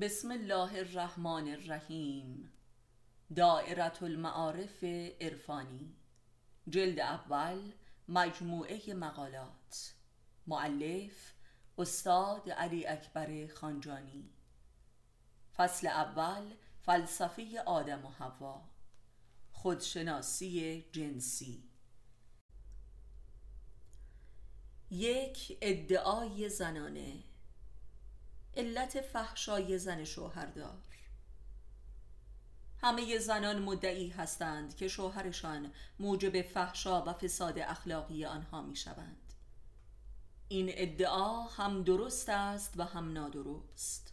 بسم الله الرحمن الرحیم. دائرة المعارف عرفانی. جلد اول مجموعه مقالات. معلف استاد علی اکبر خانجانی. فصل اول فلسفه آدم و حوا. خودشناسی جنسی. یک ادعای زنانه. علت فحشای زن شوهردار. همه زنان مدعی هستند که شوهرشان موجب فحشا و فساد اخلاقی آنها می شوند این ادعا هم درست است و هم نادرست.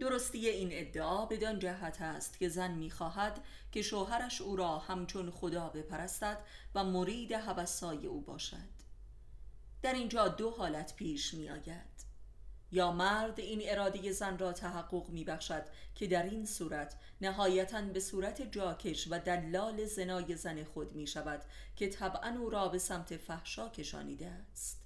درستی این ادعا بدان جهت است که زن می‌خواهد که شوهرش او را همچون خدا بپرستد و مرید هوسای او باشد. در اینجا دو حالت پیش می آید یا مرد این اراده زن را تحقق می بخشد که در این صورت نهایتا به صورت جاکش و دلال زنای زن خود می شود که طبعا او را به سمت فحشا کشانیده است.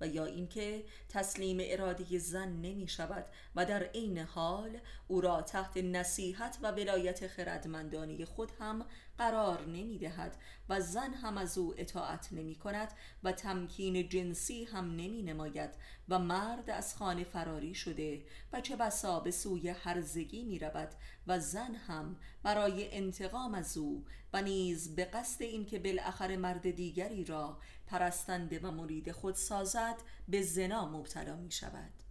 و یا اینکه تسلیم اراده زن نمی شود و در عین حال او را تحت نصیحت و ولایت خردمندانی خود هم قرار نمی دهد و زن هم از او اطاعت نمی کند و تمکین جنسی هم نمی نماید و مرد از خانه فراری شده و چه بسا به سوی هرزگی می رود و زن هم برای انتقام از او و نیز به قصد اینکه بالاخره مرد دیگری را پرستنده و مرید خود سازد به زنا مبتلا می شود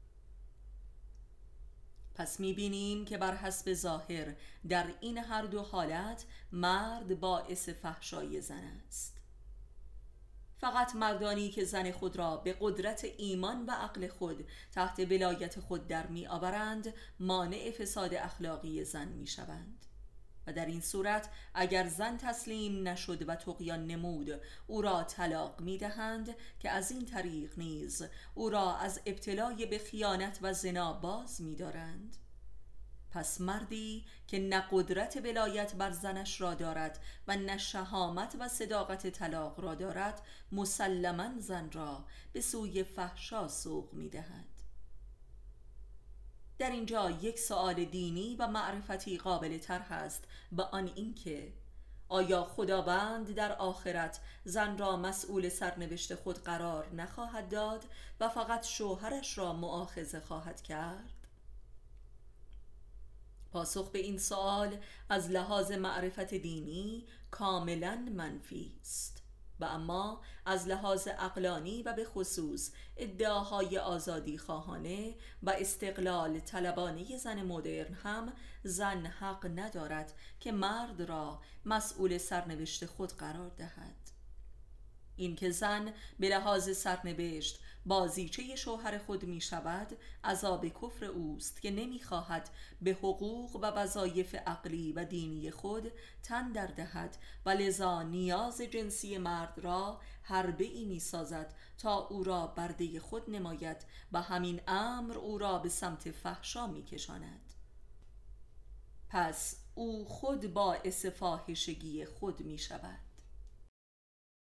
پس می بینیم که بر حسب ظاهر در این هر دو حالت مرد باعث فحشای زن است. فقط مردانی که زن خود را به قدرت ایمان و عقل خود تحت ولایت خود در می آورند مانع فساد اخلاقی زن می شوند و در این صورت اگر زن تسلیم نشد و تقیان نمود او را طلاق می دهند که از این طریق نیز او را از ابتلای به خیانت و زنا باز می دارند پس مردی که نه قدرت ولایت بر زنش را دارد و نه شهامت و صداقت طلاق را دارد مسلما زن را به سوی فحشا سوق می دهد در اینجا یک سوال دینی و معرفتی قابل طرح است به آن اینکه آیا خداوند در آخرت زن را مسئول سرنوشت خود قرار نخواهد داد و فقط شوهرش را معاخذه خواهد کرد؟ پاسخ به این سوال از لحاظ معرفت دینی کاملا منفی است و اما از لحاظ اقلانی و به خصوص ادعاهای آزادی خواهانه و استقلال طلبانه زن مدرن هم زن حق ندارد که مرد را مسئول سرنوشت خود قرار دهد. اینکه زن به لحاظ سرنوشت بازیچه شوهر خود می شود عذاب کفر اوست که نمی خواهد به حقوق و وظایف عقلی و دینی خود تن در دهد و لذا نیاز جنسی مرد را حربه ای می سازد تا او را برده خود نماید و همین امر او را به سمت فحشا می کشاند پس او خود باعث فاحشگی خود می شود